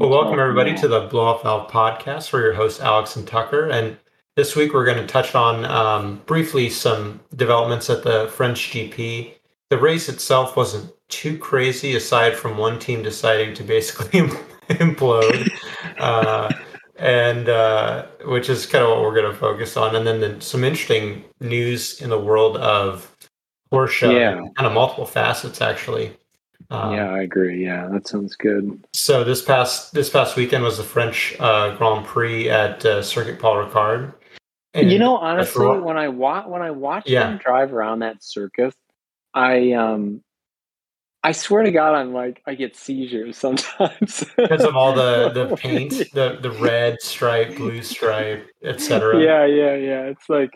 Well, welcome everybody to the Blow Off Valve podcast. We're your hosts, Alex and Tucker. And this week we're going to touch on um, briefly some developments at the French GP. The race itself wasn't too crazy, aside from one team deciding to basically implode, uh, and uh, which is kind of what we're going to focus on. And then the, some interesting news in the world of Porsche, Yeah. kind of multiple facets actually. Um, yeah, I agree. Yeah, that sounds good. So this past this past weekend was the French uh, Grand Prix at uh, Circuit Paul Ricard. And you know, honestly, when I wa- when I watch Yeah. them drive around that circuit, I um, I swear to God, I'm like I get seizures sometimes because of all the the paint, the the red stripe, blue stripe, etc. yeah, yeah, yeah. It's like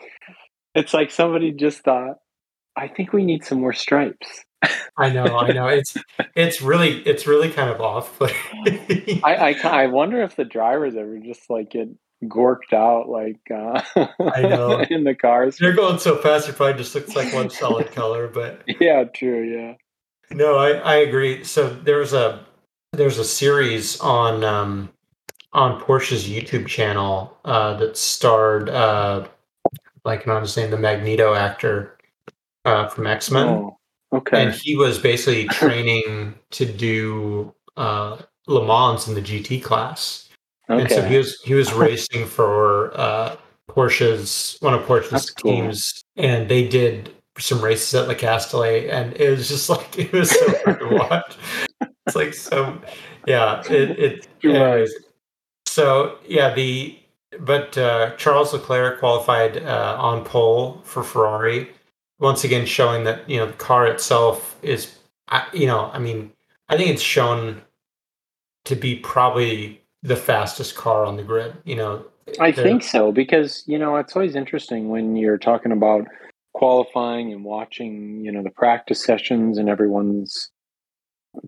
it's like somebody just thought, I think we need some more stripes. I know, I know. It's it's really it's really kind of off. But I, I I wonder if the drivers ever just like get gorked out like uh, I know. in the cars. they're going so fast, it probably just looks like one solid color. But Yeah, true. Yeah. No, I, I agree. So there's a there's a series on um, on Porsche's YouTube channel uh, that starred uh, like I'm his name, the Magneto actor uh, from X Men, Oh, okay. and he was basically training to do uh, Le Mans in the GT class, and so he was he was racing for uh, Porsche's one of Porsche's That's cool. teams, and they did some races at La Castellet, and it was just like it was so hard to watch. It's like so, yeah. It, it Right. anyways. So yeah, the but uh, Charles Leclerc qualified uh, on pole for Ferrari, once again showing that you know the car itself is, you know, I mean, I think it's shown to be probably the fastest car on the grid. You know, I think so because you know it's always interesting when you're talking about qualifying and watching you know the practice sessions and everyone's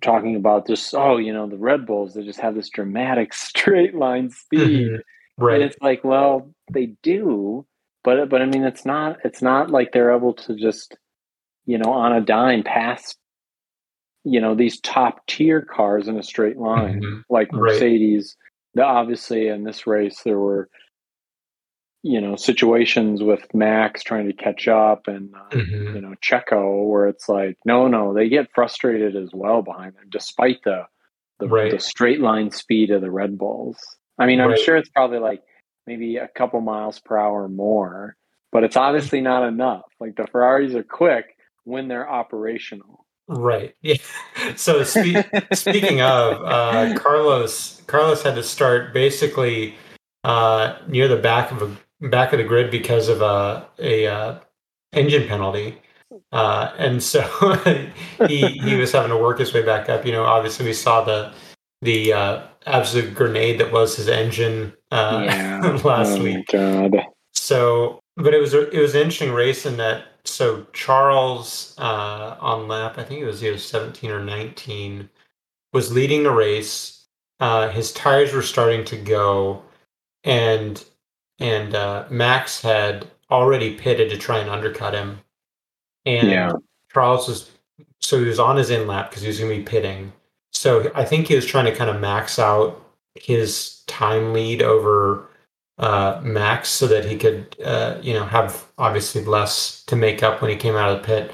talking about just oh you know the Red Bulls they just have this dramatic straight line speed Mhm. right. and it's like well they do but but I mean it's not it's not like they're able to just you know on a dime pass you know these top tier cars in a straight line Mhm. like Right. Mercedes. The, obviously, in this race, there were, you know, situations with Max trying to catch up, and uh, Mhm. you know Checo, where it's like, no, no, they get frustrated as well behind them, despite the the, Right. the straight line speed of the Red Bulls. I mean, I'm sure it's probably like maybe a couple miles per hour more, but it's obviously not enough. Like the Ferraris are quick when they're operational. Right. Yeah. So spe- speaking of uh, Carlos, Carlos had to start basically uh, near the back of a back of the grid because of a a uh, engine penalty, uh, and so he he was having to work his way back up. You know, obviously we saw the the uh, absolute grenade that was his engine uh, yeah, last oh week. god. So, but it was a, it was an interesting race in that. So Charles uh, on lap, I think it was either seventeen or nineteen, was leading the race. Uh, his tires were starting to go, and and uh, Max had already pitted to try and undercut him. And Yeah. Charles was so he was on his in lap because he was going to be pitting. So I think he was trying to kind of max out his time lead over uh, Max so that he could, uh, you know, have obviously less to make up when he came out of the pit.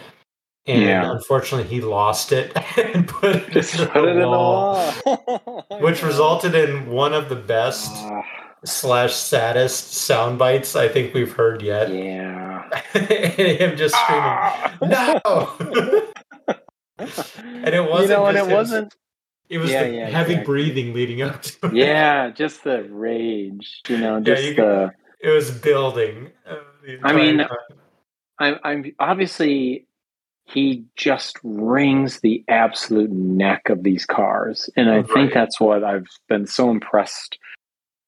And Yeah. unfortunately, he lost it and put it, Just into put the it in the wall, which resulted in one of the best Ah, slash saddest sound bites I think we've heard yet. yeah. and Him just screaming, "No!" and it wasn't. you know, and it wasn't. It was Yeah, the yeah, heavy exactly. breathing leading up to it. Yeah, just the rage. You know, Yeah, you the. It was building. uh, the I mean, time. I'm, I'm obviously he just wrings the absolute neck of these cars, and I Right. think that's what I've been so impressed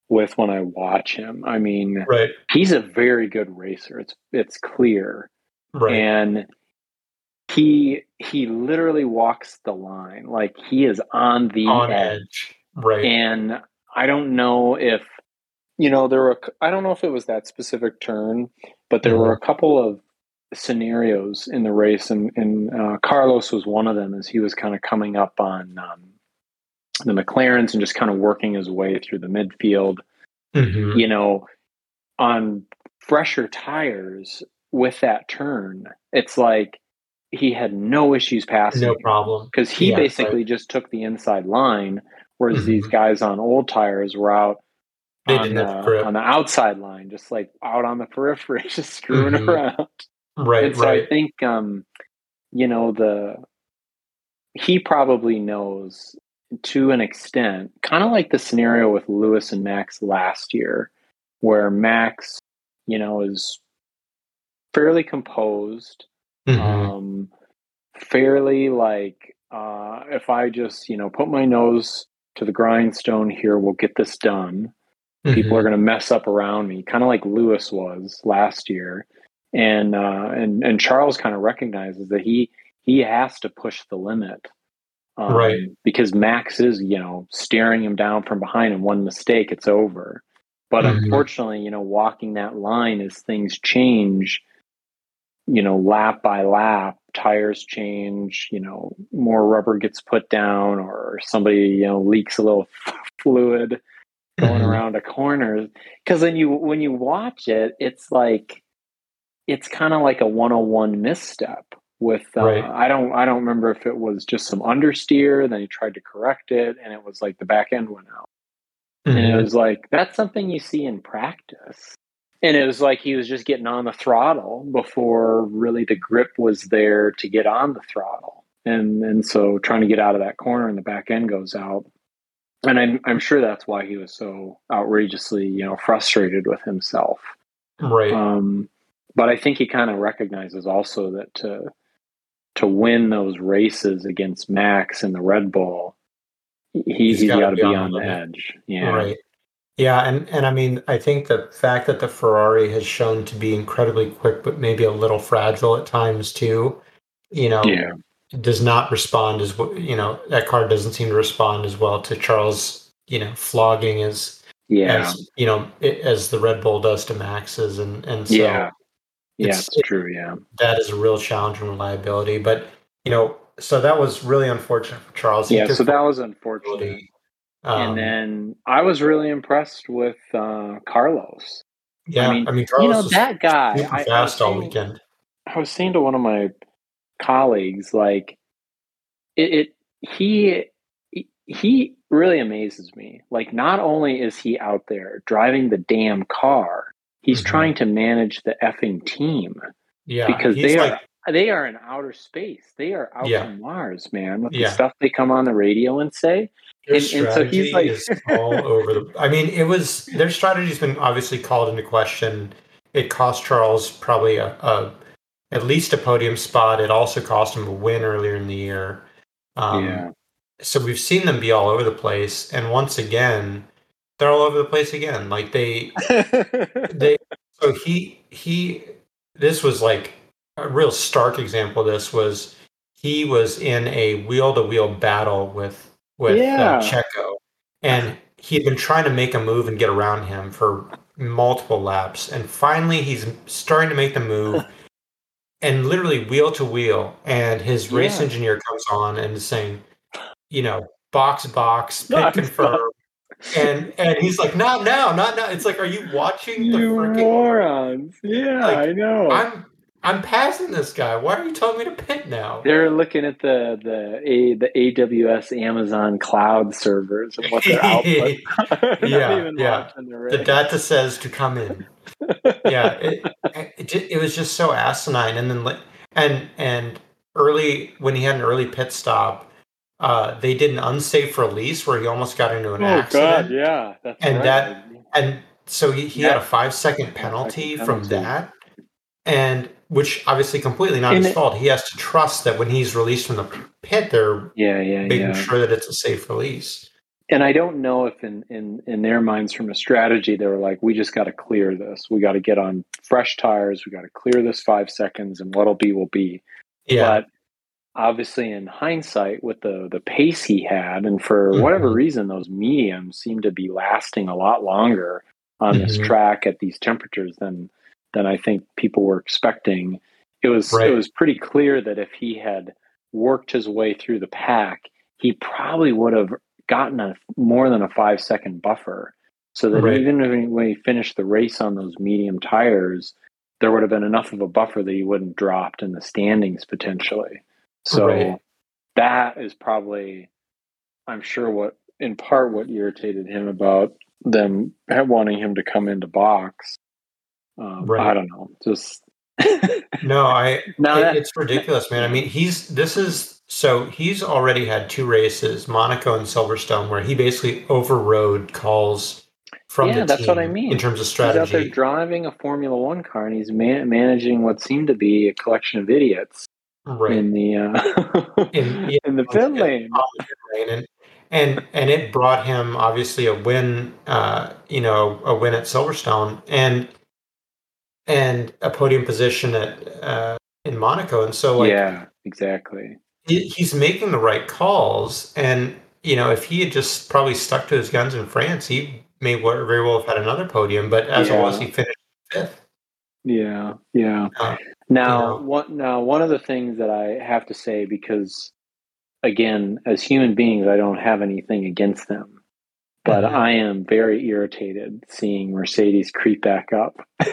with when I watch him. I mean, right, he's a very good racer. It's it's clear, right, and he he literally walks the line like he is on the on edge. edge. Right, And I don't know if you know there were I don't know if it was that specific turn, but there were a couple of scenarios in the race, and and uh, Carlos was one of them as he was kind of coming up on um, the McLarens and just kind of working his way through the midfield. Mhm. You know, on fresher tires with that turn, it's like he had no issues passing No problem. because he Yeah, basically right. just took the inside line, whereas Mhm. these guys on old tires were out on the, on the outside line, just like out on the periphery, just screwing Mhm. around. Right, and so I think, um, you know, the he probably knows to an extent, kind of like the scenario with Lewis and Max last year, where Max, you know, is fairly composed, Mhm. um, fairly like uh, if I just you know put my nose to the grindstone here, we'll get this done. People Mhm. are going to mess up around me, kind of like Lewis was last year, and uh, and and Charles kind of recognizes that he he has to push the limit, um, Right. Because Max is you know staring him down from behind, and one mistake, it's over. But Mhm. unfortunately, you know, walking that line as things change, you know, lap by lap, tires change, you know, more rubber gets put down, or somebody, you know, leaks a little fluid going Mhm. around a corner. Because then you, when you watch it, it's like, it's kind of like a 101 misstep with, uh, Right. I don't, I don't remember if it was just some understeer, then he tried to correct it, and it was like the back end went out. And it Mhm. was like, that's something you see in practice. And it was like he was just getting on the throttle before really the grip was there to get on the throttle. And and so trying to get out of that corner and the back end goes out. And I'm I'm sure that's why he was so outrageously, you know, frustrated with himself. Right. Um, but I think he kind of recognizes also that to to win those races against Max and the Red Bull, he, He's he's gotta be be on on the the edge. Yeah. Right. Yeah, and and I mean, I think the fact that the Ferrari has shown to be incredibly quick, but maybe a little fragile at times too, you know, Yeah. does not respond as w- you know that car doesn't seem to respond as well to Charles, you know, flogging as Yeah. as you know it, as the Red Bull does to Max's, and and so Yeah. Yeah, it's- it's, true. Yeah. that is a real challenge in reliability. But you know, so that was really unfortunate for Charles. He Yeah. So that was unfortunate. Um, and then I was really impressed with uh, Carlos. yeah, I mean, Carlos you know, that guy, I- I fast all think- weekend. I was saying to one of my colleagues, like, it, it he he really amazes me. Like, not only is he out there driving the damn car, he's Mhm. trying to manage the effing team Yeah, because they like are they are in outer space. They are out Yeah. from Mars, man. With Yeah. the stuff they come on the radio and say. Their And- and so he's strategy like- is all over the. I mean, it was their strategy's been obviously called into question. It cost Charles probably a, a at least a podium spot. It also cost him a win earlier in the year. Um, yeah. So we've seen them be all over the place, and once again, they're all over the place again. Like they, they. So he he. This was like a real stark example. Of this was he was in a wheel to wheel battle with with Yeah. uh, Checo, and he had been trying to make a move and get around him for multiple laps, and finally he's starting to make the move. And literally wheel to wheel, and his race engineer comes on and is saying, you know, box box, pit confirm, and and he's like, not now, not now. It's like, are you watching the you freaking? morons. Yeah, Like, I know. I'm I'm passing this guy. Why are you telling me to pit now? They're looking at the the a the AWS Amazon cloud servers and what their output. Yeah, yeah. the data says to come in. Yeah, it, it, it was just so asinine. And then and and early when he had an early pit stop, uh, they did an unsafe release where he almost got into an oh accident. God, yeah, that's And right. that- And so he, he had a Yeah. five second penalty Second from penalty. that. And which obviously completely not And his it- fault. He has to trust that when he's released from the pit, they're yeah, yeah, making yeah. sure that it's a safe release. And I don't know if in in in their minds, from a strategy, they were like, we just got to clear this. We got to get on fresh tires. We got to clear this five seconds, and what'll be will be. Yeah. But obviously, in hindsight, with the the pace he had, and for whatever Mhm. reason, those mediums seem to be lasting a lot longer on this Mhm. track at these temperatures than than I think people were expecting. It was Right. it was pretty clear that if he had worked his way through the pack, he probably would have gotten a more than a five second buffer, so that Right. even when he finished the race on those medium tires, there would have been enough of a buffer that he wouldn't dropped in the standings potentially. So Right. that is probably, I'm sure, what in part what irritated him about them wanting him to come into box. Um, Right. I don't know, just No, I Now it- it's ridiculous, man. I mean, he's this is so he's already had two races, Monaco and Silverstone, where he basically overrode calls from Yeah, the that's what I team mean. in terms of strategy, He's out there driving a Formula One car, and he's man- managing what seemed to be a collection of idiots Right. in the uh, In- yeah, in the pit lane. and and and it brought him obviously a win uh you know a win at silverstone and and a podium position at uh in monaco and so like yeah, exactly. he, he's making the right calls and you know if he had just probably stuck to his guns in france he may very well have had another podium but as it was he finished fifth Yeah, yeah. Uh, Now, you know. one now one of the things that I have to say because, again, as human beings, I don't have anything against them, but. I am very irritated seeing Mercedes creep back up.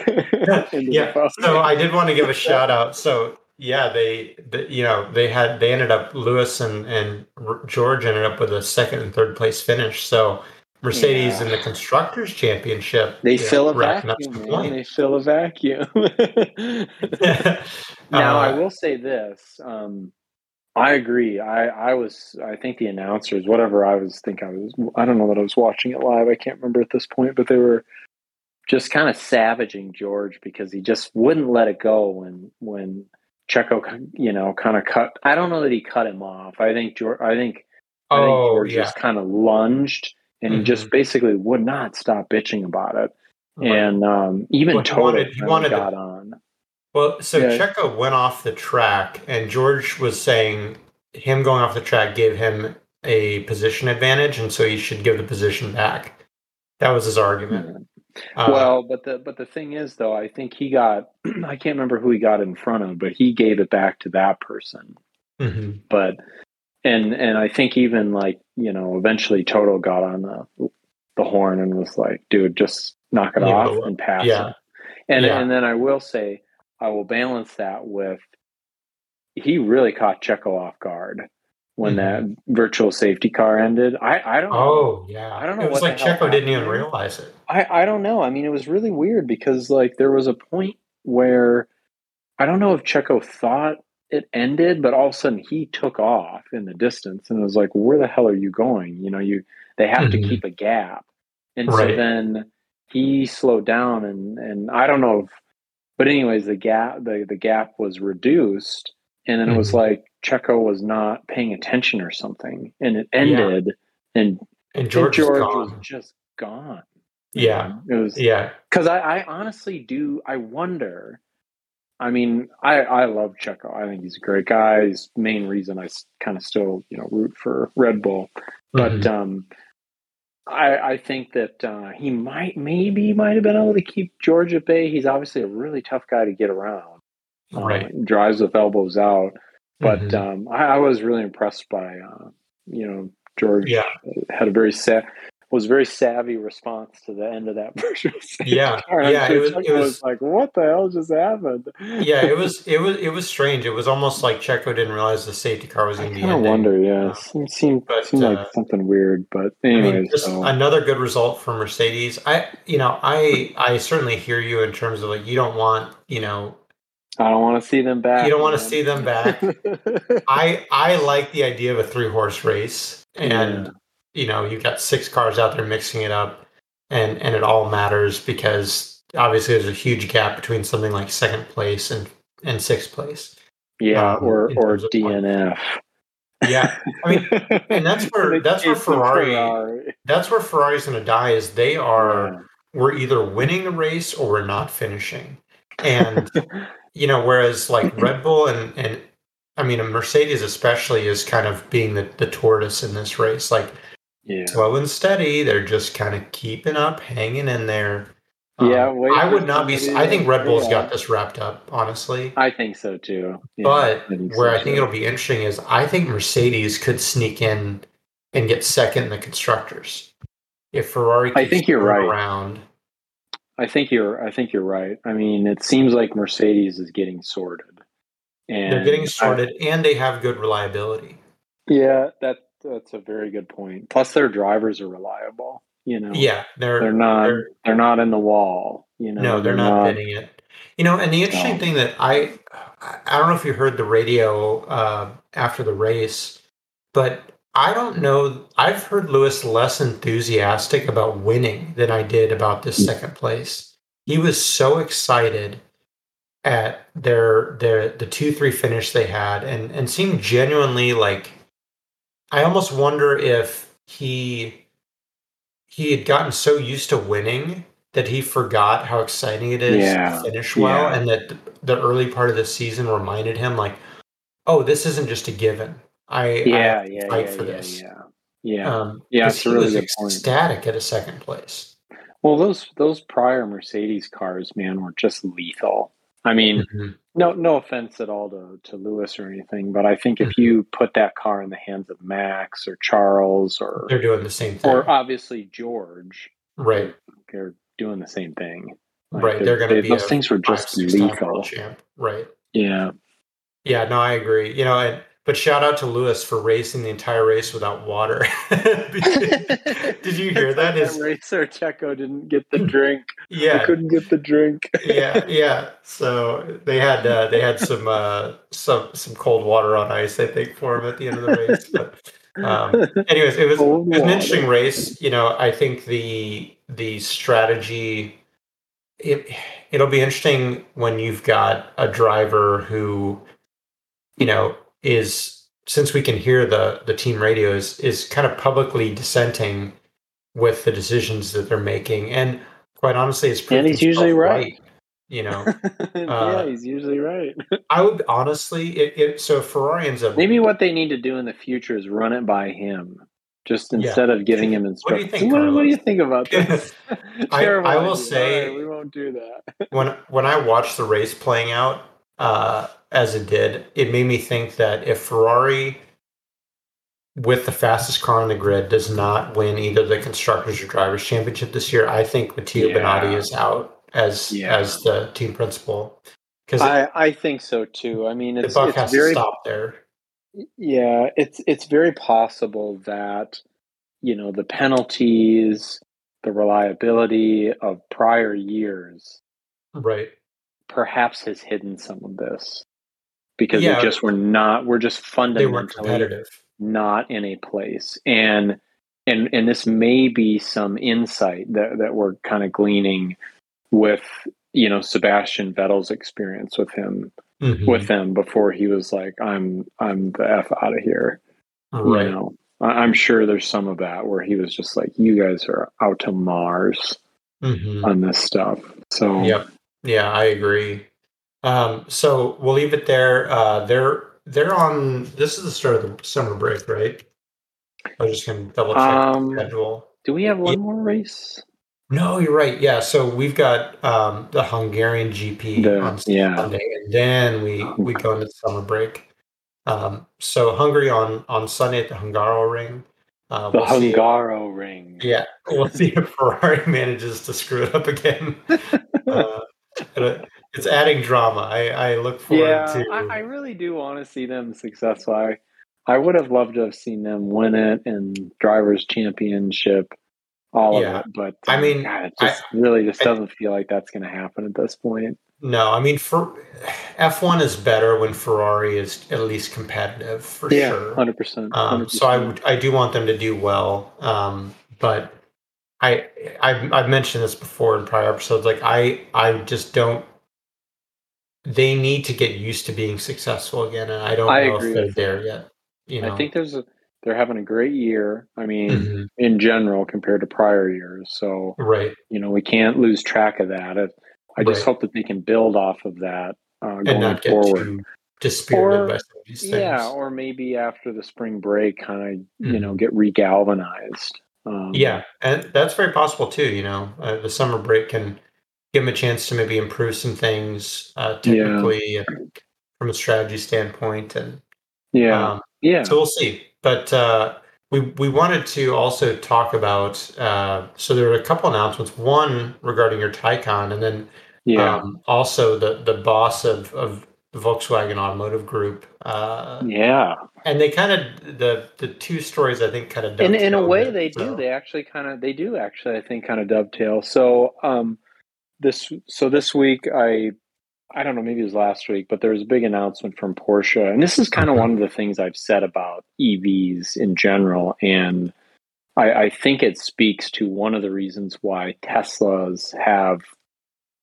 yeah so i did want to give a shout out so yeah they, the, you know they had they ended up lewis and and george ended up with a second and third place finish so mercedes Yeah. in the constructors championship They you know, fill a vacuum, man. They fill a vacuum. now, I Uh, will say this. Um, I agree. I, I was, I think the announcers, whatever I was, think I was, I don't know that I was watching it live. I can't remember at this point, but they were just kind of savaging George because he just wouldn't let it go when, when Checo, you know, kind of cut. I don't know that he cut him off. I think George, I think, I think oh George yeah just kind of lunged and he just basically would not stop bitching about it. Right. And um, even Well, Toto wanted- he wanted to- got on. Well, so Yeah. Checo went off the track, and George was saying him going off the track gave him a position advantage, and so he should give the position back. That was his argument. Uh, well, but the but the thing is, though, I think he got. I can't remember who he got in front of, but he gave it back to that person. mhm. But and and I think even like you know, eventually Toto got on the the horn and was like, "Dude, just knock it Yeah, off and pass yeah. it." And Yeah. and then I will say, I will balance that with he really caught Checo off guard when that virtual safety car ended. I I don't know. Oh yeah, I don't know It was like Checo didn't even realize it. I, I don't know. I mean, it was really weird because like there was a point where I don't know if Checo thought it ended, but all of a sudden he took off in the distance and it was like, where the hell are you going? You know, you they have to Mhm. keep a gap. And so then he slowed down and and I don't know if but anyways the gap the, the gap was reduced and then it was Mhm. like Checo was not paying attention or something and it ended and, And and George, George, was just gone. Yeah, It was yeah, because I, I honestly do. I wonder. I mean, I I love Checo. I think he's a great guy. He's main reason I kind of still you know root for Red Bull. But Mhm. um, I I think that uh, he might maybe might have been able to keep George at bay. He's obviously a really tough guy to get around. Uh, right. drives with elbows out. But Mhm. um, I, I was really impressed by uh, you know George Yeah. had a very sa- was a very savvy response to the end of that virtual safety Yeah, yeah, it was- it was- like, "What the hell just happened?" yeah, it was it was it was strange. It was almost like Checo didn't realize the safety car was in the kind of wonder. Yeah, it seemed But, seemed uh, like something weird. But I mean, just so- another good result for Mercedes. I, you know, I, I certainly hear you in terms of like you don't want, you know, I don't want to see them back. You don't wanna see them back. I, I like the idea of a three horse race, and Yeah. You know, you've got six cars out there mixing it up, and and it all matters because obviously there's a huge gap between something like second place and and sixth place. yeah, um, or or. DNF. Yeah, I mean, and that's where- that's where of Ferrari- that's where Ferrari's going to die. Is they are Yeah. we're either winning the race or we're not finishing. And you know, whereas like Red Bull and and I mean, a Mercedes especially is kind of being the, the tortoise in this race. Like yeah. slow and steady, they're just kind of keeping up, hanging in there. Um, Yeah, wait I would not be. I think Red Bull's yeah. got this wrapped up, honestly. I think so too. Yeah, but I where so I think too. it'll be interesting is I think Mercedes could sneak in and get second in the constructors. If Ferrari, I think you're right. Around, I think you're. I think you're right. I mean, it seems like Mercedes is getting sorted, and they're getting sorted, I, and they have good reliability. Yeah, that that's a very good point. Plus, their drivers are reliable. You know. Yeah, they're they're not they're, they're not in the wall. You know. No, they're, they're not, not it. You know, and the interesting thing that I I don't know if you heard the radio uh, after the race, but I don't know. I've heard Lewis less enthusiastic about winning than I did about this second place. He was so excited at their their the two three finish they had, and and seemed genuinely like. I almost wonder if he he had gotten so used to winning that he forgot how exciting it is yeah. to finish well, yeah. and that the early part of the season reminded him like, oh, this isn't just a given. I yeah I yeah fight yeah, for yeah, this. Yeah, yeah, um, yeah. It's really good point. At a second place. Well, those those prior Mercedes cars, man, were just lethal. I mean, mm-hmm. no no offense at all to to Lewis or anything, but I think if mm-hmm. you put that car in the hands of Max or Charles or they're doing the same thing, or obviously George, right? They're, they're doing the same thing. Like right, they're going to be those things were just lethal. Champ. Right. Yeah. Yeah. No, I agree. You know, and but shout out to Lewis for racing the entire race without water. Did you hear that? His racer Checo didn't get the drink. Yeah, he couldn't get the drink. yeah, yeah. So they had uh, they had some uh, some some cold water on ice, I think, for him at the end of the race. But um, anyways, it was, it was an interesting race. You know, I think the the strategy it it'll be interesting when you've got a driver who you know is since we can hear the the team radios is kind of publicly dissenting with the decisions that they're making and quite honestly it's and he's usually right. right. you know yeah uh, he's usually right i would honestly it, it so ferrari ends up maybe what they need to do in the future is run it by him just instead yeah. of giving him instructions. What do you think? What, what, do you think about this? I, I, will say right, we won't do that. when when I watched the race playing out, uh, as it did, it made me think that if Ferrari, with the fastest car on the grid, does not win either the constructors or drivers championship this year, I think Matteo yeah. Binotto is out as yeah. as the team principal. Because I, I think so too. I mean, it's, the buck it's has very, to stop there. Yeah, it's it's very possible that you know the penalties, the reliability of prior years, right, perhaps has hidden some of this because yeah, we just were not we're just fundamentally not in a place. And and and this may be some insight that that we're kind of gleaning with you know Sebastian Vettel's experience with him mm-hmm. with them before he was like I'm I'm the f out of here. Right you know I'm sure there's some of that where he was just like you guys are out to Mars mm-hmm. on this stuff. So yeah yeah I agree um, so we'll leave it there. Uh, they're they're on. This is the start of the summer break, right? I was just gonna double check um, the schedule. Do we have one yeah. more race? No, you're right. Yeah, so we've got um, the Hungarian GP the, on yeah. Sunday, and then we we go into summer break. Um, so Hungary on on Sunday at the Hungaroring. Uh, the we'll Hungaro ring. Yeah, we'll see if Ferrari manages to screw it up again. uh, it's adding drama. I, I look forward yeah, to. I, I really do want to see them successful. I, I would have loved to have seen them win it and drivers championship, all yeah. of it. But I mean, um, God, it just I, really just doesn't feel like that's going to happen at this point. No, I mean, for F1 is better when Ferrari is at least competitive for yeah, sure. Hundred percent. Um, so I I do want them to do well, um, but I, I've, I've mentioned this before in prior episodes. Like I, I just don't they need to get used to being successful again, and I don't I know if they're there yet. You know? I think there's a they're having a great year. I mean, mm-hmm. in general, compared to prior years. So, right, you know, we can't lose track of that. I just right. hope that they can build off of that uh, going not get forward. Dispirited or, by some of these things. Yeah, or maybe after the spring break, kind of mm-hmm. you know get regalvanized. Um, yeah, and that's very possible too. You know, uh, the summer break can give them a chance to maybe improve some things uh, technically yeah. from a strategy standpoint and yeah um, yeah so we'll see but uh, we we wanted to also talk about. Uh, so there were a couple announcements. One regarding your Taycan, and then Yeah. um, also the the boss of of the Volkswagen Automotive Group. Uh, yeah. and they kind of the the two stories I think kind of in in a way there, they do they actually kind of they do actually i think kind of dovetail so um this so this week i i don't know maybe it was last week but there was a big announcement from porsche and this is kind of one of the things i've said about evs in general and I, I think it speaks to one of the reasons why teslas have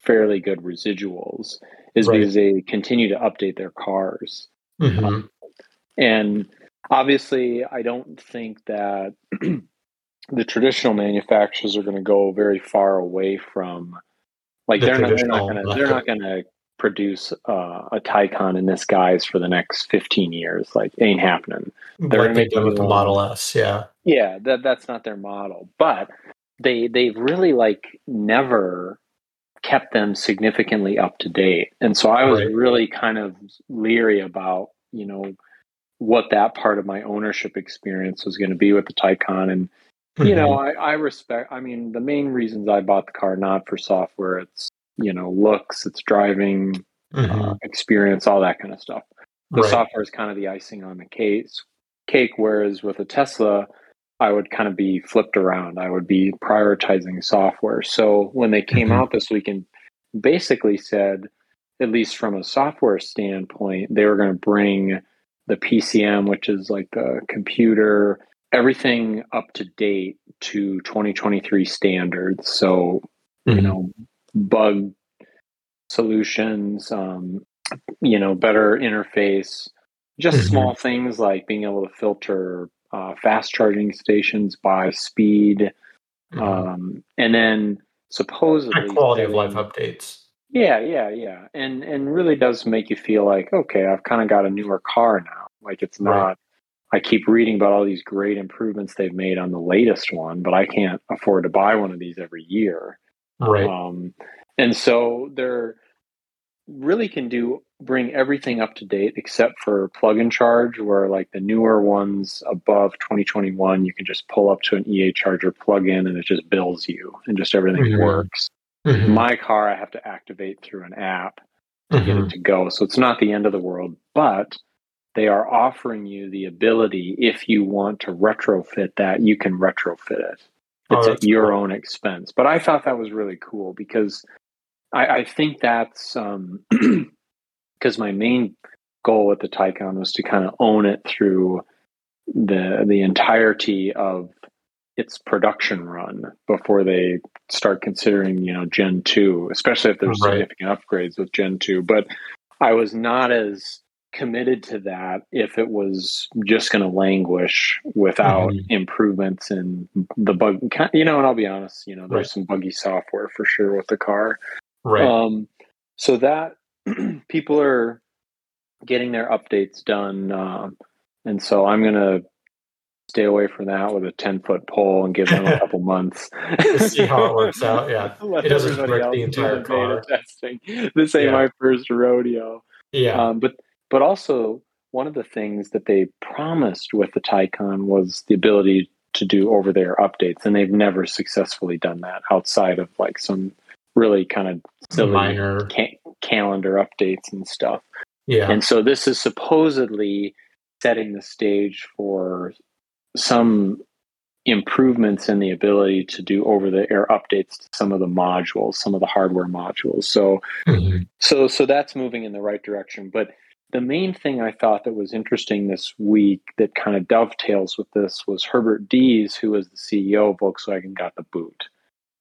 fairly good residuals is Right. because they continue to update their cars Mhm. and obviously, I don't think that the traditional manufacturers are going to go very far away from like The they're not, they're not going to they're not going to produce uh, a Taycan in this guise for the next 15 years. Like ain't happening. They're like gonna they make did with the Model S, yeah. Yeah, that that's not their model. But they they've really like never kept them significantly up to date. And so I was Right. really kind of leery about, you know, what that part of my ownership experience was going to be with the Taycan and you know, Mhm. I, I respect I mean the main reasons I bought the car not for software, it's you know, looks, it's driving, Mhm. uh, experience, all that kind of stuff the Right. software is kind of the icing on the case cake whereas with a tesla i would kind of be flipped around i would be prioritizing software so when they came Mhm. out this week and basically said at least from a software standpoint they were going to bring the pcm which is like the computer everything up to date to 2023 standards so you Mhm. know bug solutions um, you know better interface just Mhm. small things like being able to filter uh, fast charging stations by speed Mhm. um, and then supposedly And quality of life updates. yeah yeah yeah and and really does make you feel like okay i've kind of got a newer car now like it's not Right. I keep reading about all these great improvements they've made on the latest one but i can't afford to buy one of these every year Right. um, and so they're really can do bring everything up to date except for plug and charge, where like the newer ones above 2021, you can just pull up to an EA charger, plug in, and it just bills you, and just everything Mhm. works. Mhm. My car, I have to activate through an app to get Mhm. it to go, so it's not the end of the world, but they are offering you the ability if you want to retrofit that you can retrofit it Oh, it's at your cool. own expense. But I thought that was really cool because I, I think that's um because my main goal with the Taycan was to kind of own it through the the entirety of its production run before they start considering you know Gen two, especially if there's Right. significant upgrades with Gen two. But I was not as committed to that if it was just going to languish without Mhm. improvements in the bug you know and i'll be honest you know there's Right. some buggy software for sure with the car Right. um so that people are getting their updates done um and so i'm going to stay away from that with a 10 foot pole and give them a couple months To see how it works out, yeah. Let It doesn't break the do entire car. testing this ain't Yeah. my first rodeo yeah. um, but but also one of the things that they promised with the Taycan was the ability to do over the air updates, and they've never successfully done that outside of like some really kind of silly Minor. ca- calendar updates and stuff. Yeah. And so this is supposedly setting the stage for some improvements in the ability to do over the air updates to some of the modules, some of the hardware modules. So Mhm. so so that's moving in the right direction. But the main thing I thought that was interesting this week that kind of dovetails with this was Herbert Diess, who was the CEO of Volkswagen, got the boot.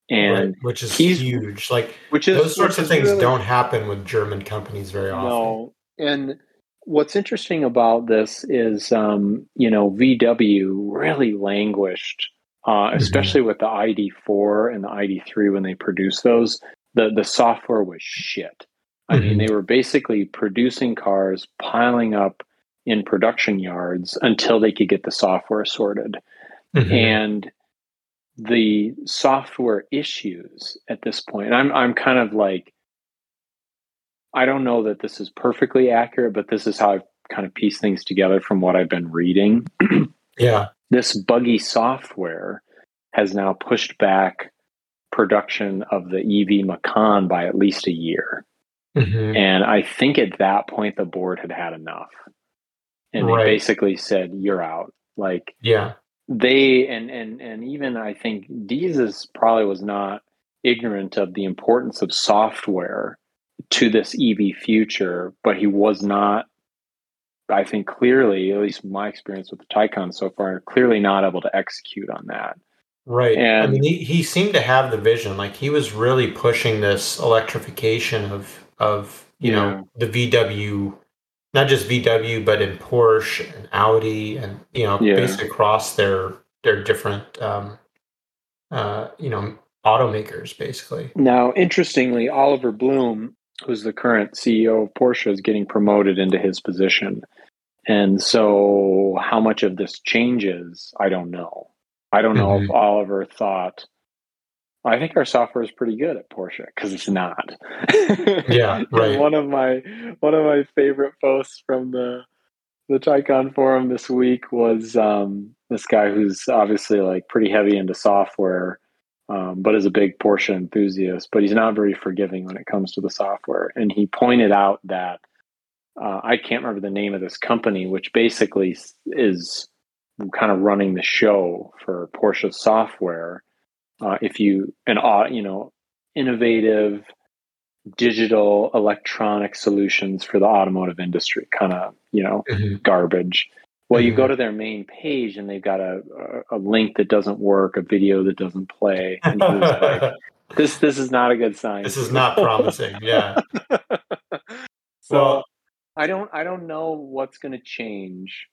And right. Which is he's- huge. Like which is those sorts of things really- don't happen with German companies very often. No. And what's interesting about this is, um, you know, VW really languished, uh, especially with the ID4 and the ID3 when they produced those. The the software was shit. I mean, Mhm. they were basically producing cars, piling up in production yards until they could get the software sorted Mhm. and the software issues at this point i'm i'm kind of like i don't know that this is perfectly accurate but this is how i've kind of pieced things together from what i've been reading yeah. this buggy software has now pushed back production of the EV Macan by at least a year. Mm-hmm. And I think at that point the board had had enough. And right. they basically said, You're out. Like yeah. They and and and even I think Deezus probably was not ignorant of the importance of software to this EV future, but he was not I think clearly, at least my experience with the Taycan so far, clearly not able to execute on that. Right. And I mean, he, he seemed to have the vision. Like he was really pushing this electrification of of you yeah. know the VW, not just VW, but in Porsche and Audi, and you know yeah. basically across their their different um, uh, you know automakers, basically. Now, interestingly, Oliver Blume, who's the current CEO of Porsche, is getting promoted into his position. And so, how much of this changes, I don't know. I don't know mm-hmm. if Oliver thought, I think our software is pretty good at Porsche because it's not. yeah, right. one of my one of my favorite posts from the the Taycan forum this week was um, this guy who's obviously like pretty heavy into software, um, but is a big Porsche enthusiast. But he's not very forgiving when it comes to the software. And he pointed out that uh, I can't remember the name of this company, which basically is kind of running the show for Porsche software. Uh, if you an uh, you know innovative digital electronic solutions for the automotive industry, kind of you know mm-hmm. garbage. Well, mm-hmm. you go mm-hmm. to their main page and they've got a, a, a link that doesn't work, a video that doesn't play. And like, this this is not a good sign. This is not promising. Yeah. so well, I don't I don't know what's going to change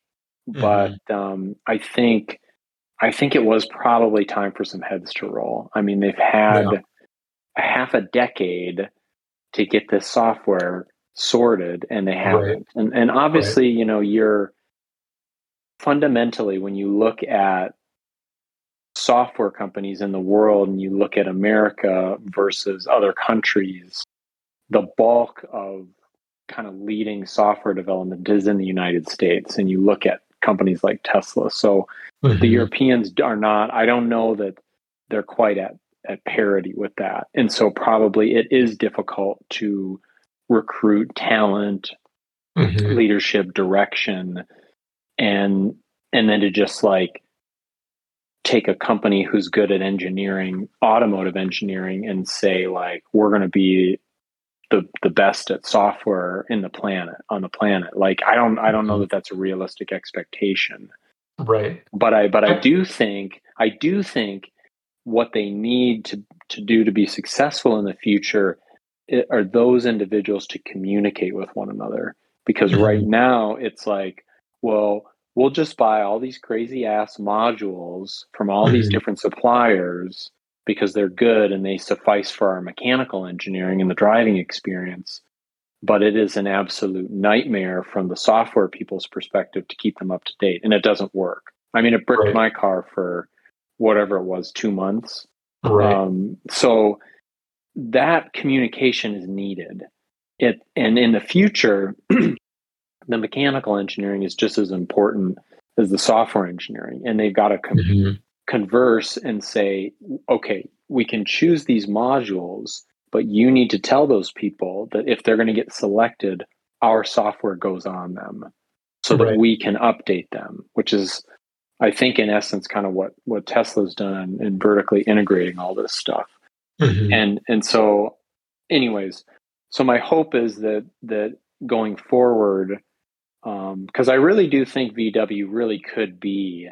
but mm-hmm. um, I think I think it was probably time for some heads to roll. I mean, they've had yeah. a half a decade to get this software sorted, and they haven't. Right. And and obviously, right. you know, you're fundamentally when you look at software companies in the world and you look at America versus other countries, the bulk of kind of leading software development is in the United States. And you look at companies like Tesla. So mm-hmm. the Europeans are not, I don't know that they're quite at, at parity with that. And so probably it is difficult to recruit talent, mm-hmm. leadership, direction, and and then to just like take a company who's good at engineering, automotive engineering, and say like we're going to be the the best at software in the planet on the planet like i don't i don't know mm-hmm. that that's a realistic expectation right but i but i do think i do think what they need to to do to be successful in the future are those individuals to communicate with one another because mm-hmm. right now it's like well we'll just buy all these crazy ass modules from all mm-hmm. these different suppliers because they're good and they suffice for our mechanical engineering and the driving experience. But it is an absolute nightmare from the software people's perspective to keep them up to date. And it doesn't work. I mean, it bricked right. my car for whatever it was, two months. Right. Um, so that communication is needed. It and in the future, the mechanical engineering is just as important as the software engineering, and they've got to com- mm-hmm converse and say, okay, we can choose these modules, but you need to tell those people that if they're going to get selected, our software goes on them so right. that we can update them, which is, I think, in essence, kind of what, what Tesla's done in vertically integrating all this stuff. Mm-hmm. And, and so, anyways, so my hope is that, that going forward, because um, I really do think VW really could be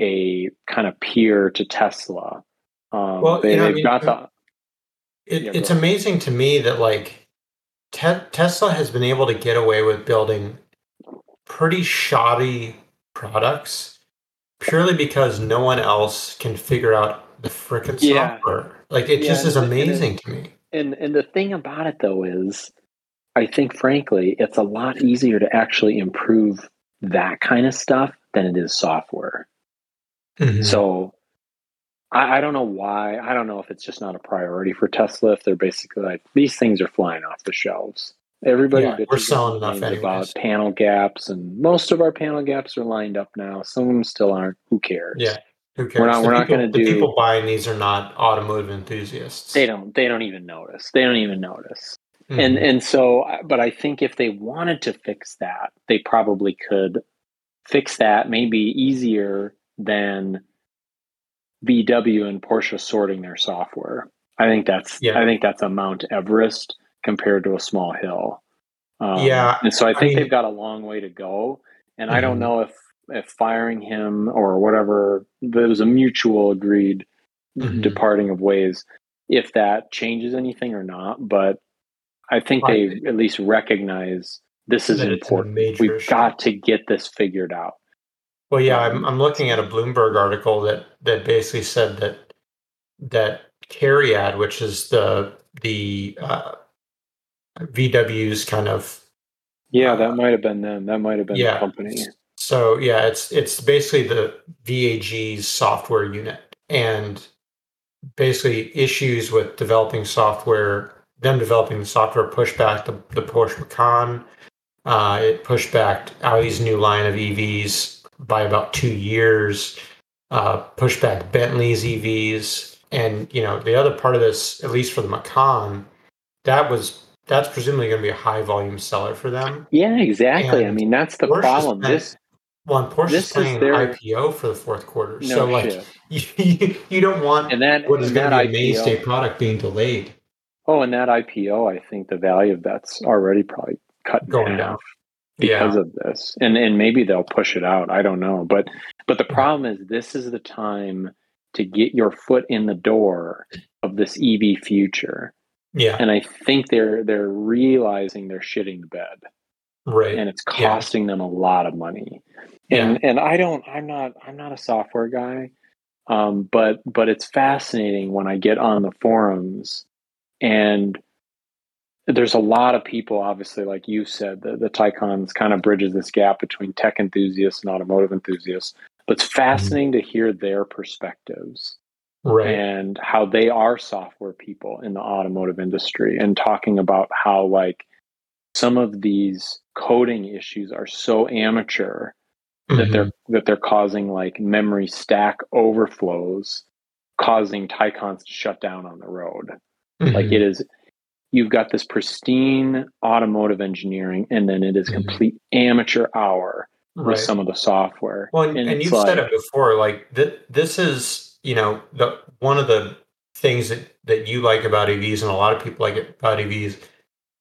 a kind of peer to Tesla. Um, well, they, have got the. It, yeah, it's amazing to me that like te- Tesla has been able to get away with building pretty shoddy products purely because no one else can figure out the freaking yeah. software. Like it yeah, just is amazing to me. And and the thing about it though is I think frankly it's a lot easier to actually improve that kind of stuff than it is software. Mm-hmm. So I, I, don't know why. I don't know if it's just not a priority for Tesla. If they're basically like these things are flying off the shelves. Everybody Yeah, we're selling enough about panel gaps, and most of our panel gaps are lined up now. Some of them still aren't. Who cares? Yeah. Who cares? not- The we're not gonna The do- people buying these are not automotive enthusiasts. They don't. They don't even notice. They don't even notice. Mhm. And and so, but I think if they wanted to fix that, they probably could fix that maybe easier than VW and Porsche sorting their software. I think that's Yeah. I think that's a Mount Everest compared to a small hill. Um, Yeah, and so I I think mean- they've got a long way to go. And I don't Mhm. know if if firing him or whatever there was a mutual agreed Mhm. departing of ways, if that changes anything or not. But I think I they at least recognize this is That it's a important. major We've got to get this figured out. Well, yeah, I'm I'm looking at a Bloomberg article that that basically said that that Cariad, which is the the uh, VW's kind of Yeah, that might have been them. That might have been Yeah. the company. so yeah, it's it's basically the VAG's software unit and basically issues with developing software. Them developing the software pushed back the, the Porsche Macan. Uh, it pushed back Audi's new line of EVs by about two years. Uh, pushed back Bentley's EVs, and you know the other part of this, at least for the Macan, that was that's presumably going to be a high volume seller for them. Yeah, exactly. I mean, that's the Porsche's problem. This Well, and Porsche's This is planning their- IPO for the fourth quarter, no so like you, you don't want And that what is going to be a mainstay product being delayed. Oh, and that IPO, I think the value of that's already probably cut in Going half. down. Because Yeah, of this. And and maybe they'll push it out. I don't know. But but the problem is this is the time to get your foot in the door of this ev future. Yeah, and i think they're they're realizing they're shitting the bed. Right. and it's Yeah. costing them a lot of money. And and i don't i'm not i'm not a software guy. Um but but it's fascinating when i get on the forums and there's a lot of people obviously like you said the, the Taycans kind of bridges this gap between tech enthusiasts and automotive enthusiasts but it's fascinating to hear their perspectives right. and how they are software people in the automotive industry and talking about how like some of these coding issues are so amateur that Mhm. they're that they're causing like memory stack overflows causing Taycans to shut down on the road like Mhm. it is you've got this pristine automotive engineering and then it is Mhm. complete amateur hour with right. some of the software Well, and, and and you've said it before. Like th- this is, you know, the one of the things that that you like about EVs, and a lot of people like it about EVs,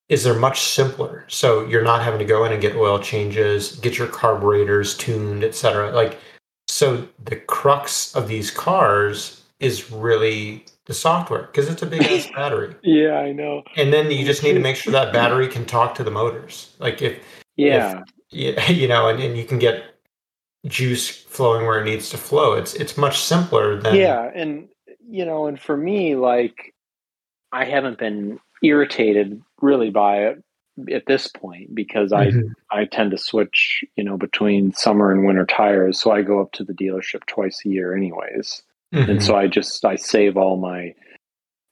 is they're much simpler. So you're not having to go in and get oil changes, get your carburetors tuned, etc. Like, so the crux of these cars is really the software because it's a big ass battery, yeah i know and then you just need to make sure that battery can talk to the motors. Like if yeah yeah, you know, and, and you can get juice flowing where it needs to flow. It's it's much simpler than yeah and you know and for me like i haven't been irritated really by it at this point because Mhm. i i tend to switch you know between summer and winter tires so i go up to the dealership twice a year anyways Mhm. and so i just i save all my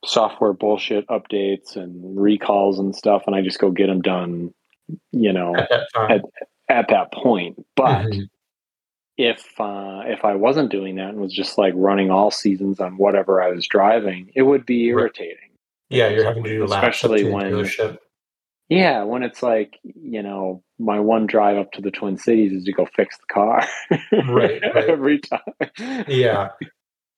software bullshit updates and recalls and stuff and i just go get them done you know at that time. at that point but Mhm. if uh, if I wasn't doing that and was just like running all seasons on whatever I was driving, it would be irritating. yeah, you're having to do especially when dealership. yeah, when it's like you know my one drive up to the Twin Cities is to go fix the car, Right, right. every time. Yeah,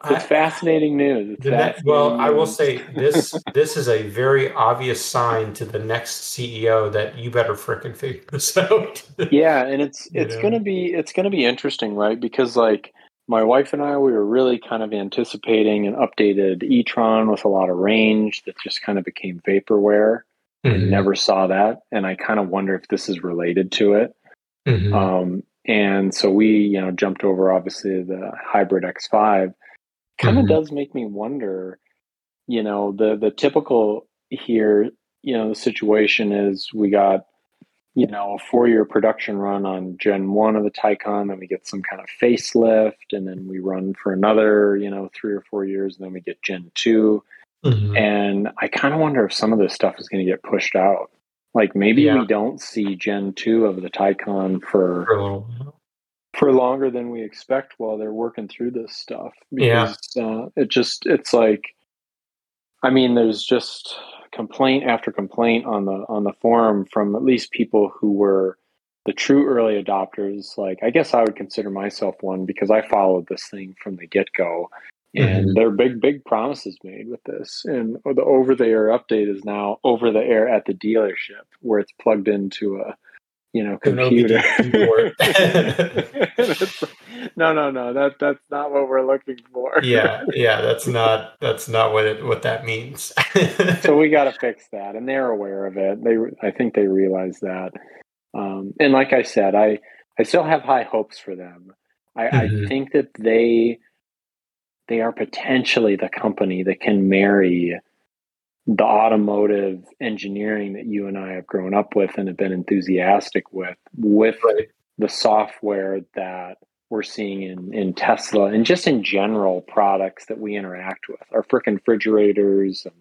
it's I- fascinating news. It's the ne- well, fascinating I will say this: this is a very obvious sign to the next CEO that you better frickin' figure this out. yeah and it's You it's know? gonna be it's gonna be interesting right because like my wife and i we were really kind of anticipating an updated e-tron with a lot of range that just kind of became vaporware and Mhm. never saw that and i kind of wonder if this is related to it Mhm. um, and so we you know jumped over obviously the hybrid x5 kind of Mhm. does make me wonder you know the the typical here you know the situation is we got you know a four year production run on gen 1 of the Taycan then we get some kind of facelift and then we run for another you know three or four years and then we get gen 2 Mhm. and i kind of wonder if some of this stuff is going to get pushed out Like maybe yeah. we don't see Gen two of the Taycan for, for, for longer than we expect while they're working through this stuff. Because, yeah, uh, it just it's like, I mean, there's just complaint after complaint on the on the forum from at least people who were the true early adopters. Like I guess I would consider myself one because I followed this thing from the get go and mm-hmm. there are big big promises made with this and the over the air update is now over the air at the dealership where it's plugged into a you know computer. no no no that that's not what we're looking for. Yeah yeah that's not that's not what it what that means. So we got to fix that and they're aware of it. They i think they realize that. Um, and like i said i i still have high hopes for them. I, mm-hmm. I think that they they are potentially the company that can marry the automotive engineering that you and I have grown up with and have been enthusiastic with, with right. the software that we're seeing in, in Tesla and just in general products that we interact with, our freaking refrigerators and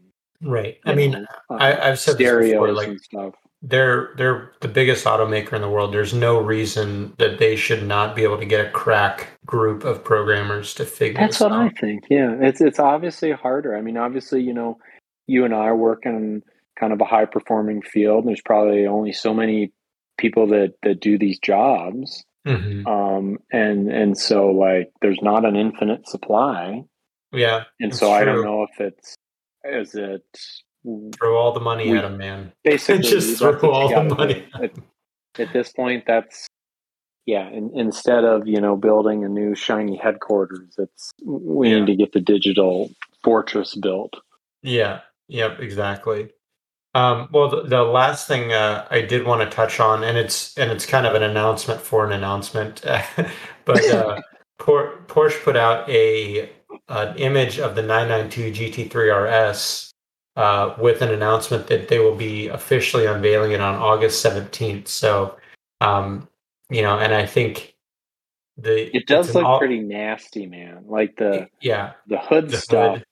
Right. I mean, know, uh, I, have said stereos before, like, and stuff they're they're the biggest automaker in the world. There's no reason that they should not be able to get a crack group of programmers to figure. That's what out. I think. Yeah, it's it's obviously harder. I mean, obviously, you know, you and I are working in kind of a high performing field. There's probably only so many people that that do these jobs, mm-hmm. um, and and so like there's not an infinite supply. Yeah, and so true. I don't know if it's is it Throw all the money we, at him, man. Basically, just throw all the money. At, at, this point, that's yeah. In, instead of you know building a new shiny headquarters, it's we yeah. need to get the digital fortress built. Yeah. Yep. Exactly. Um, well, the, the, last thing uh, I did want to touch on, and it's and it's kind of an announcement for an announcement, but uh, Porsche put out a an image of the 992 GT3 RS uh, with an announcement that they will be officially unveiling it on August 17th. So, um, you know, and I think the it does look all, pretty nasty, man. Like the yeah the hood the stuff. Hood.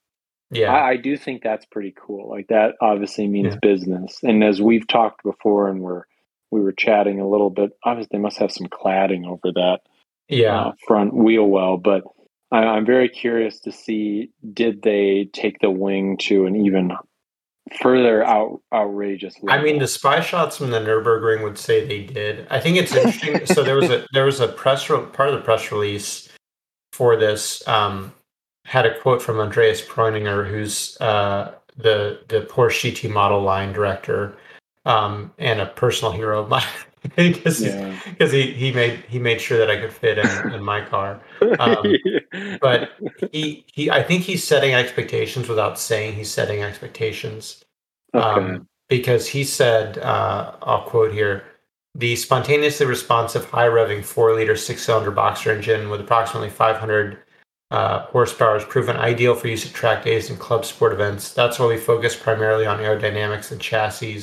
Yeah, I, I, do think that's pretty cool. Like that obviously means yeah. business. And as we've talked before, and we're we were chatting a little bit. Obviously, they must have some cladding over that yeah uh, front wheel well, but. I, I'm very curious to see did they take the wing to an even further out outrageous. Level. I mean, the spy shots from the Nurburgring would say they did. I think it's interesting. so there was a there was a press re- part of the press release for this um, had a quote from Andreas Preuninger, who's uh, the the Porsche GT model line director um, and a personal hero of mine. because yeah. he, he made he made sure that I could fit in, in my car. Um, but he he I think he's setting expectations without saying he's setting expectations. Okay. Um, because he said, uh, I'll quote here: the spontaneously responsive, high revving four liter six cylinder boxer engine with approximately 500 uh, horsepower is proven ideal for use at track days and club sport events. That's why we focus primarily on aerodynamics and chassis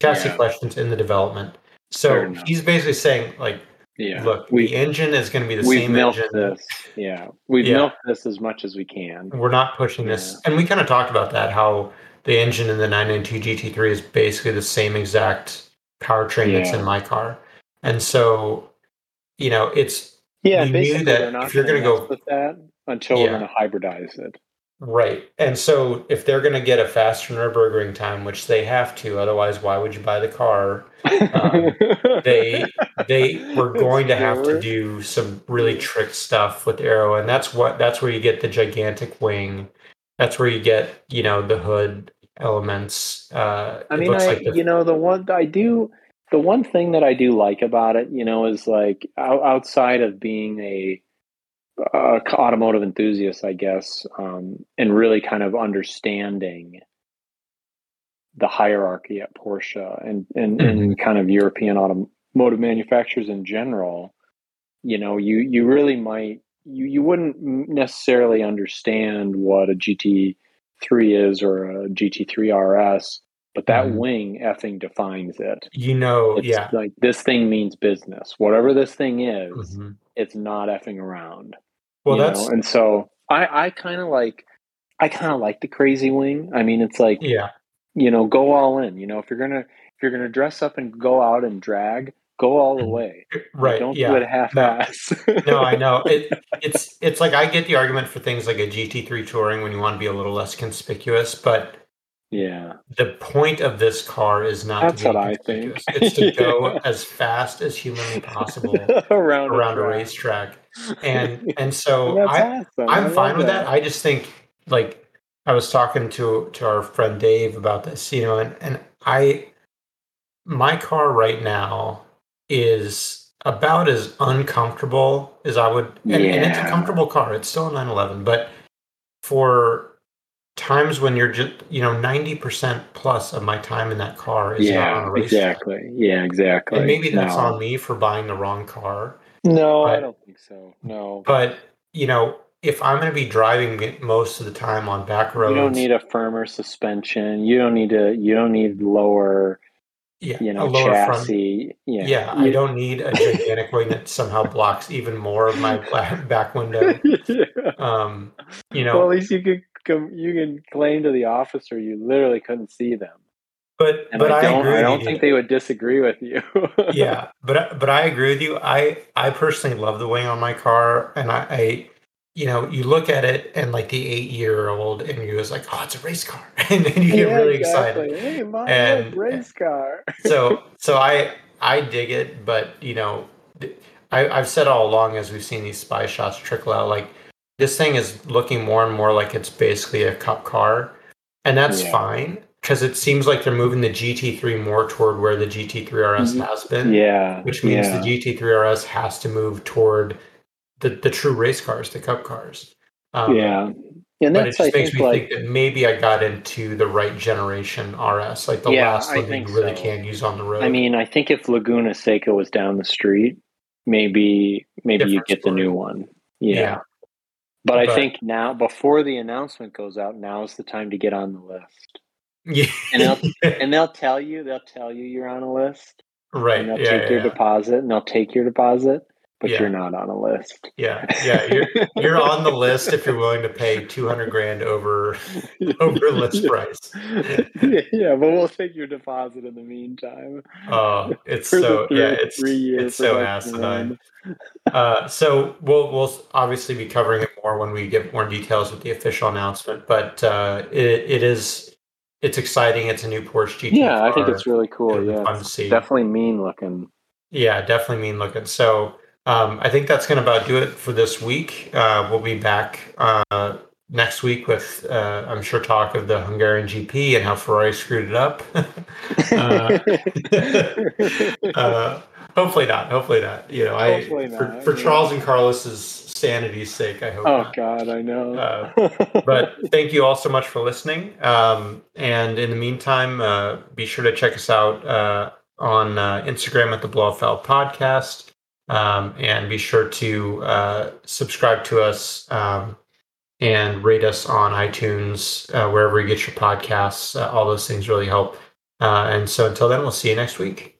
chassis yeah. questions in the development. So he's basically saying, like, yeah, look, we, the engine is going to be the we've same milked engine. This. Yeah, we've yeah. milked this as much as we can. We're not pushing yeah. this, and we kind of talked about that. How the engine in the 992 GT3 is basically the same exact powertrain yeah. that's in my car, and so you know it's yeah. Basically, that if you're going to go with that until we're going to hybridize it. Right. And so if they're going to get a faster Nürburgring time, which they have to, otherwise, why would you buy the car? Um, they they were going to have to do some really trick stuff with aero and that's what that's where you get the gigantic wing. That's where you get you know the hood elements. Uh, I mean, I like the, you know the one I do the one thing that I do like about it, you know, is like outside of being a uh, automotive enthusiast, I guess, um, and really kind of understanding the hierarchy at Porsche and and, mm-hmm. and kind of European automotive manufacturers in general. You know, you you really might you you wouldn't necessarily understand what a GT3 is or a GT3 RS, but that mm-hmm. wing effing defines it. You know, it's yeah, like this thing means business. Whatever this thing is, mm-hmm. it's not effing around. Well, that's know? and so I I kind of like I kind of like the crazy wing. I mean, it's like yeah, you know, go all in. You know, if you're gonna if you're going to dress up and go out and drag, go all the Mhm. way. right. Don't yeah. do it half-ass. no, I know. It, it's it's like I get the argument for things like a GT3 touring when you want to be a little less conspicuous, but yeah, the point of this car is not That's to be what I think. It's to go as fast as humanly possible around around a track. racetrack. And and so I awesome. I I'm love fine with that. I just think like I was talking to to our friend Dave about this, you know, and and I my car right now is about as uncomfortable as I would and, and it's a comfortable car. It's still a 911, but for times when you're just you know 90% plus of my time in that car is not on yeah, a racetrack. exactly. Yeah, exactly. And maybe that's no. on me for buying the wrong car. No, I don't think so. No. But you know, if I'm going to be driving most of the time on back roads, You don't need a firmer suspension. You don't need to. You don't need lower. yeah, You a know, lower front. chassis. Yeah. Yeah, I You- don't need a gigantic wing that somehow blocks even more of my back window. yeah. Um, you well, know, at least you could you can claim to the officer you literally couldn't see them, but and but I I, don't. agree. I don't you. think they would disagree with you. yeah, but I- but I agree with you. I I personally love the wing on my car, and I, I you know you look at it and like the eight year old and you was like, oh, it's a race car, and then you get Yeah, really exactly. excited. Hey, my And- look, race car. so so I I dig it, but you know, I, I've said all along as we've seen these spy shots trickle out, like this thing is looking more and more like it's basically a cup car, and that's Yeah. fine because it seems like they're moving the GT3 more toward where the GT3 RS Mhm. has been, yeah, which means yeah. the GT3 RS has to move toward the the true race cars, the cup cars. Um, yeah, and But it just I makes me like think that maybe I got into the right generation RS, like the Yeah, last one that you really so. can't use on the road. I mean, I think if Laguna Seca was down the street, maybe maybe you get the new one. Yeah. Yeah. But I But- think now before the announcement goes out, now is the time to get on the list. Yeah. And And they'll tell you, they'll tell you you're on a list. right. And they'll Yeah. take Yeah. your Yeah. deposit and they'll take your deposit, but Yeah. you're not on a list. yeah. Yeah. You're you're on the list if you're willing to pay two hundred grand over over list price. yeah, but we'll take your deposit in the meantime. Oh, it's so three- yeah. It's three-year it's so asinine. Uh, so we'll we'll obviously be covering it more when we get more details with the official announcement. But uh, it it is it's exciting. It's a new Porsche GT. Yeah, I think it's really cool. It'll Yeah, fun to see. definitely mean looking. Yeah, definitely mean looking. So um, I think that's going to about do it for this week. Uh, we'll be back uh, next week with, uh, I'm sure, talk of the Hungarian GP and how Ferrari screwed it up. uh, uh, hopefully not. Hopefully not. You know, I for, for. Charles and Carlos's sanity's sake, I hope. oh not. God, I know. Uh, But thank you all so much for listening. Um, and in the meantime, uh, be sure to check us out uh, on uh, Instagram at the Blofeld Podcast. Um, and be sure to uh, subscribe to us um, and rate us on iTunes, uh, wherever you get your podcasts. Uh, all those things really help. Uh, and so until then, we'll see you next week.